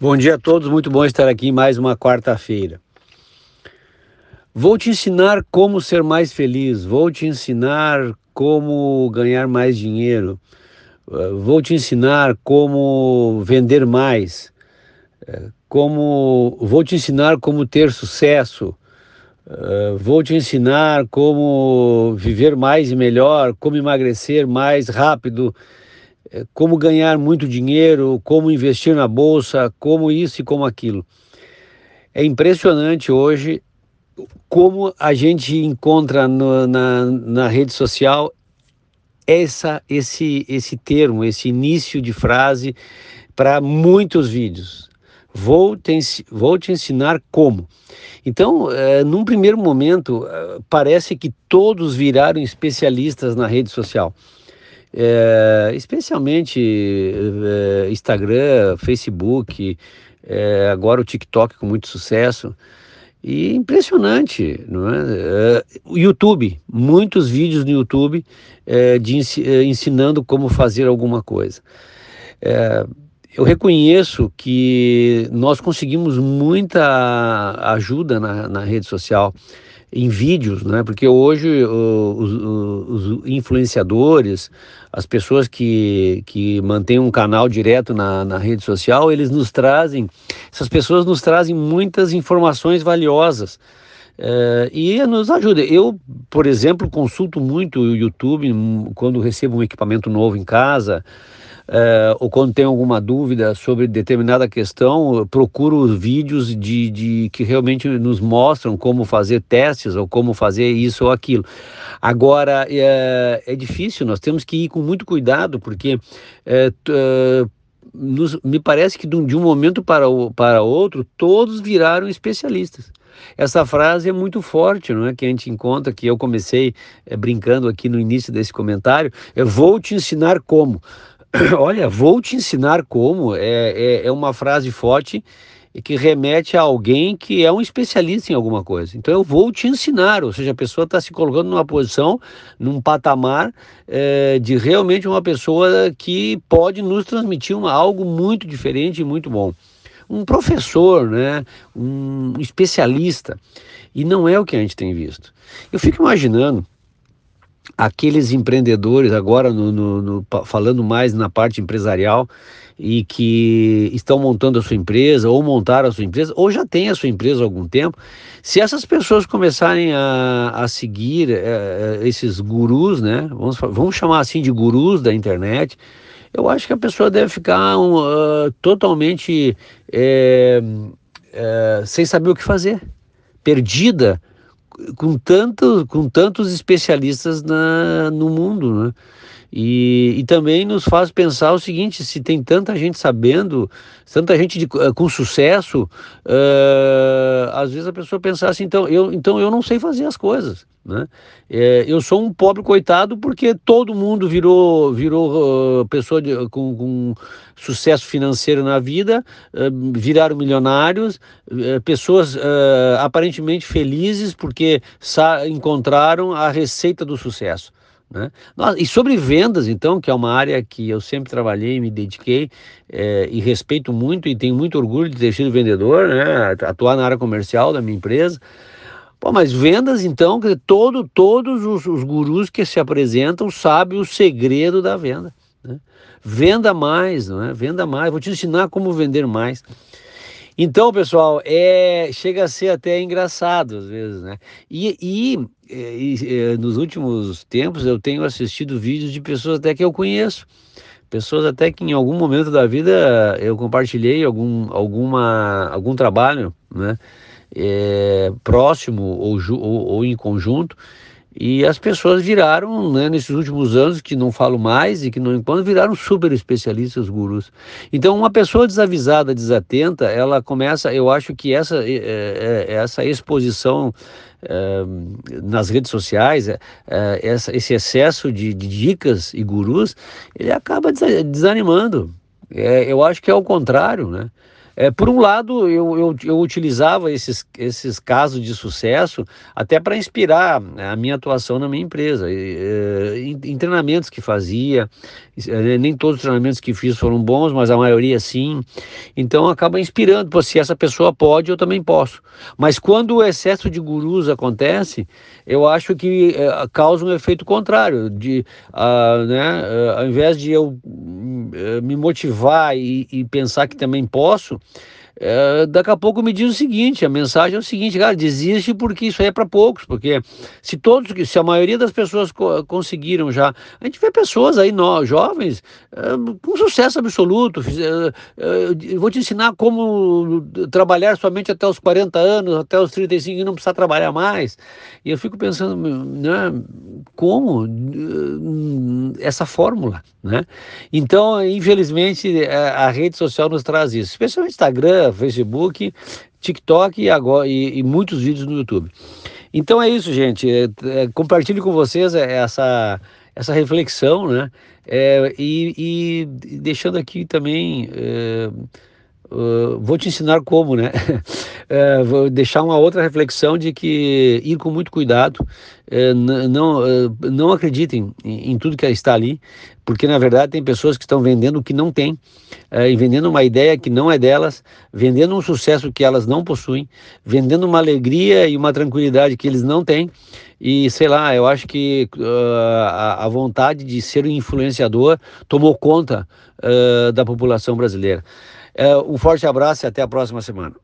Bom dia a todos, muito bom estar aqui mais uma quarta-feira. Vou te ensinar como ser mais feliz, vou te ensinar como ganhar mais dinheiro, eh, vou te ensinar como vender mais, eh, como vou te ensinar como ter sucesso, eh, vou te ensinar como viver mais e melhor, como emagrecer mais rápido, como ganhar muito dinheiro, como investir na bolsa, como isso e como aquilo. É impressionante hoje como a gente encontra no, na, na rede social essa, esse, esse termo, esse início de frase para muitos vídeos. Vou te, vou te ensinar como. Então, é, num primeiro momento, é, parece que todos viraram especialistas na rede social é, especialmente é, Instagram, Facebook, é, agora o TikTok com muito sucesso. E impressionante, não é? é YouTube, muitos vídeos no YouTube é, de, é, ensinando como fazer alguma coisa. eu reconheço que nós conseguimos muita ajuda na, na rede social em vídeos, né? Porque hoje os, os, influenciadores, as pessoas que, que mantêm um canal direto na, na rede social, eles nos trazem, essas pessoas nos trazem muitas informações valiosas. É, e nos ajuda. Eu, por exemplo, consulto muito o YouTube quando recebo um equipamento novo em casa, é, ou quando tenho alguma dúvida sobre determinada questão, procuro vídeos de, de, que realmente nos mostram como fazer testes ou como fazer isso ou aquilo. Agora, é, é difícil, nós temos que ir com muito cuidado, porque é nos, me parece que de um, de um momento para, o, para outro, todos viraram especialistas. Essa frase é muito forte, não é? Que a gente encontra, que eu comecei é, brincando aqui no início desse comentário. Eu vou te ensinar como. Olha, vou te ensinar como é, é, é uma frase forte que remete a alguém que é um especialista em alguma coisa. Então eu vou te ensinar, ou seja, a pessoa está se colocando numa posição, num patamar é, de realmente uma pessoa que pode nos transmitir uma, algo muito diferente e muito bom. Um professor, né, um especialista. E não é o que a gente tem visto. Eu fico imaginando aqueles empreendedores, agora no, no, no, falando mais na parte empresarial, e que estão montando a sua empresa, ou montaram a sua empresa, ou já têm a sua empresa há algum tempo, se essas pessoas começarem a, a seguir é, esses gurus, né, vamos, vamos chamar assim de gurus da internet, eu acho que a pessoa deve ficar uh, totalmente é, é, sem saber o que fazer, perdida com, tanto, com tantos especialistas na, no mundo, né? E, e também nos faz pensar o seguinte: se tem tanta gente sabendo, tanta gente de, uh, com sucesso, uh, às vezes a pessoa pensa assim, então eu, então eu não sei fazer as coisas. Né? É, eu sou um pobre coitado porque todo mundo virou, virou uh, pessoa de, com, com, sucesso financeiro na vida, uh, viraram milionários, uh, pessoas aparentemente felizes porque encontraram a receita do sucesso. Né? E sobre vendas, então, que é uma área que eu sempre trabalhei, me dediquei é, e respeito muito e tenho muito orgulho de ter sido vendedor, né? atuar na área comercial da minha empresa. Pô, mas vendas, então, todo, todos os, os gurus que se apresentam sabem o segredo da venda. Né? Venda mais, não é? Venda mais. Vou te ensinar como vender mais. Então, pessoal, é, chega a ser até engraçado às vezes, né? E, e, e, nos últimos tempos eu tenho assistido vídeos de pessoas até que eu conheço, pessoas até que em algum momento da vida eu compartilhei algum, alguma, algum trabalho, né? É, próximo ou, ou, ou em conjunto e as pessoas viraram, né, nesses últimos anos, que não falo mais e que não encontro, viraram super especialistas gurus. Então, uma pessoa desavisada, desatenta, ela começa, eu acho que essa, é, é, essa exposição é, nas redes sociais, é, essa, esse excesso de, de, dicas e gurus, ele acaba desanimando. É, eu acho que é o contrário, né? É, por um lado, eu, eu, eu, utilizava esses, esses casos de sucesso até para inspirar a minha atuação na minha empresa, em, em treinamentos que fazia, é, nem todos os treinamentos que fiz foram bons, mas a maioria sim. Então acaba inspirando, Pô, se essa pessoa pode, eu também posso. Mas quando o excesso de gurus acontece, eu acho que é, causa um efeito contrário, de, uh, né, uh, ao invés de eu me motivar e, e pensar que também posso, é, daqui a pouco me diz o seguinte, a mensagem é o seguinte, cara, desiste porque isso aí é para poucos, porque se todos, se a maioria das pessoas co conseguiram já, a gente vê pessoas aí, nós, jovens, é, com sucesso absoluto, é, é, vou te ensinar como trabalhar somente até os 40 anos, até os 35 e não precisar trabalhar mais, e eu fico pensando, né, como essa fórmula, né? Então, infelizmente, a rede social nos traz isso, especialmente Instagram, Facebook, TikTok e, agora, e, e muitos vídeos no YouTube. Então é isso, gente. É, é, compartilho com vocês essa, essa reflexão, né? É, e, e, deixando aqui também. É, uh, vou te ensinar como, né? É, vou deixar uma outra reflexão de que ir com muito cuidado, é, não, não acreditem em, em, tudo que está ali, porque na verdade tem pessoas que estão vendendo o que não tem, e vendendo uma ideia que não é delas, vendendo um sucesso que elas não possuem, vendendo uma alegria e uma tranquilidade que eles não têm. E sei lá, eu acho que uh, a, a, vontade de ser um influenciador tomou conta uh, da população brasileira. Uh, um forte abraço e até a próxima semana.